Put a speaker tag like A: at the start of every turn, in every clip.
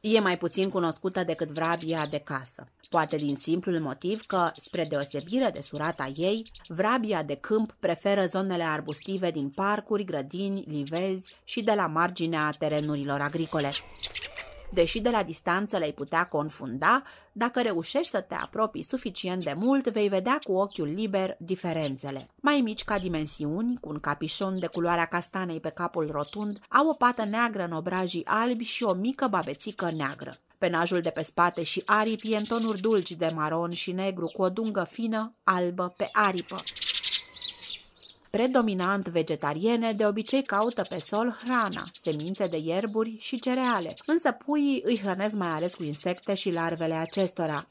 A: E mai puțin cunoscută decât vrabia de casă. Poate din simplul motiv că, spre deosebire de surata ei, vrabia de câmp preferă zonele arbustive din parcuri, grădini, livezi și de la marginea terenurilor agricole. Deși de la distanță le-ai putea confunda, dacă reușești să te apropii suficient de mult, vei vedea cu ochiul liber diferențele. Mai mici ca dimensiuni, cu un capișon de culoarea castanei pe capul rotund, au o pată neagră în obrajii albi și o mică babețică neagră. Penajul de pe spate și aripi e în tonuri dulci de maron și negru cu o dungă fină, albă, pe aripă. Predominant vegetariene, de obicei caută pe sol hrana, semințe de ierburi și cereale, însă puii îi hrănesc mai ales cu insecte și larvele acestora.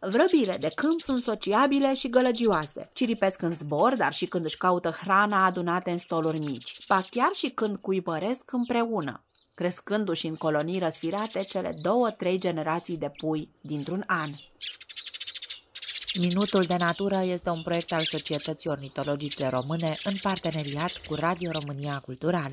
A: Vrăbile de câmp sunt sociabile și gălăgioase. Ciripesc în zbor, dar și când își caută hrana adunate în stoluri mici. Ba chiar și când cuibăresc împreună, crescându-și în colonii răsfirate cele două-trei generații de pui dintr-un an.
B: Minutul de Natură este un proiect al Societății Ornitologice Române în parteneriat cu Radio România Cultural.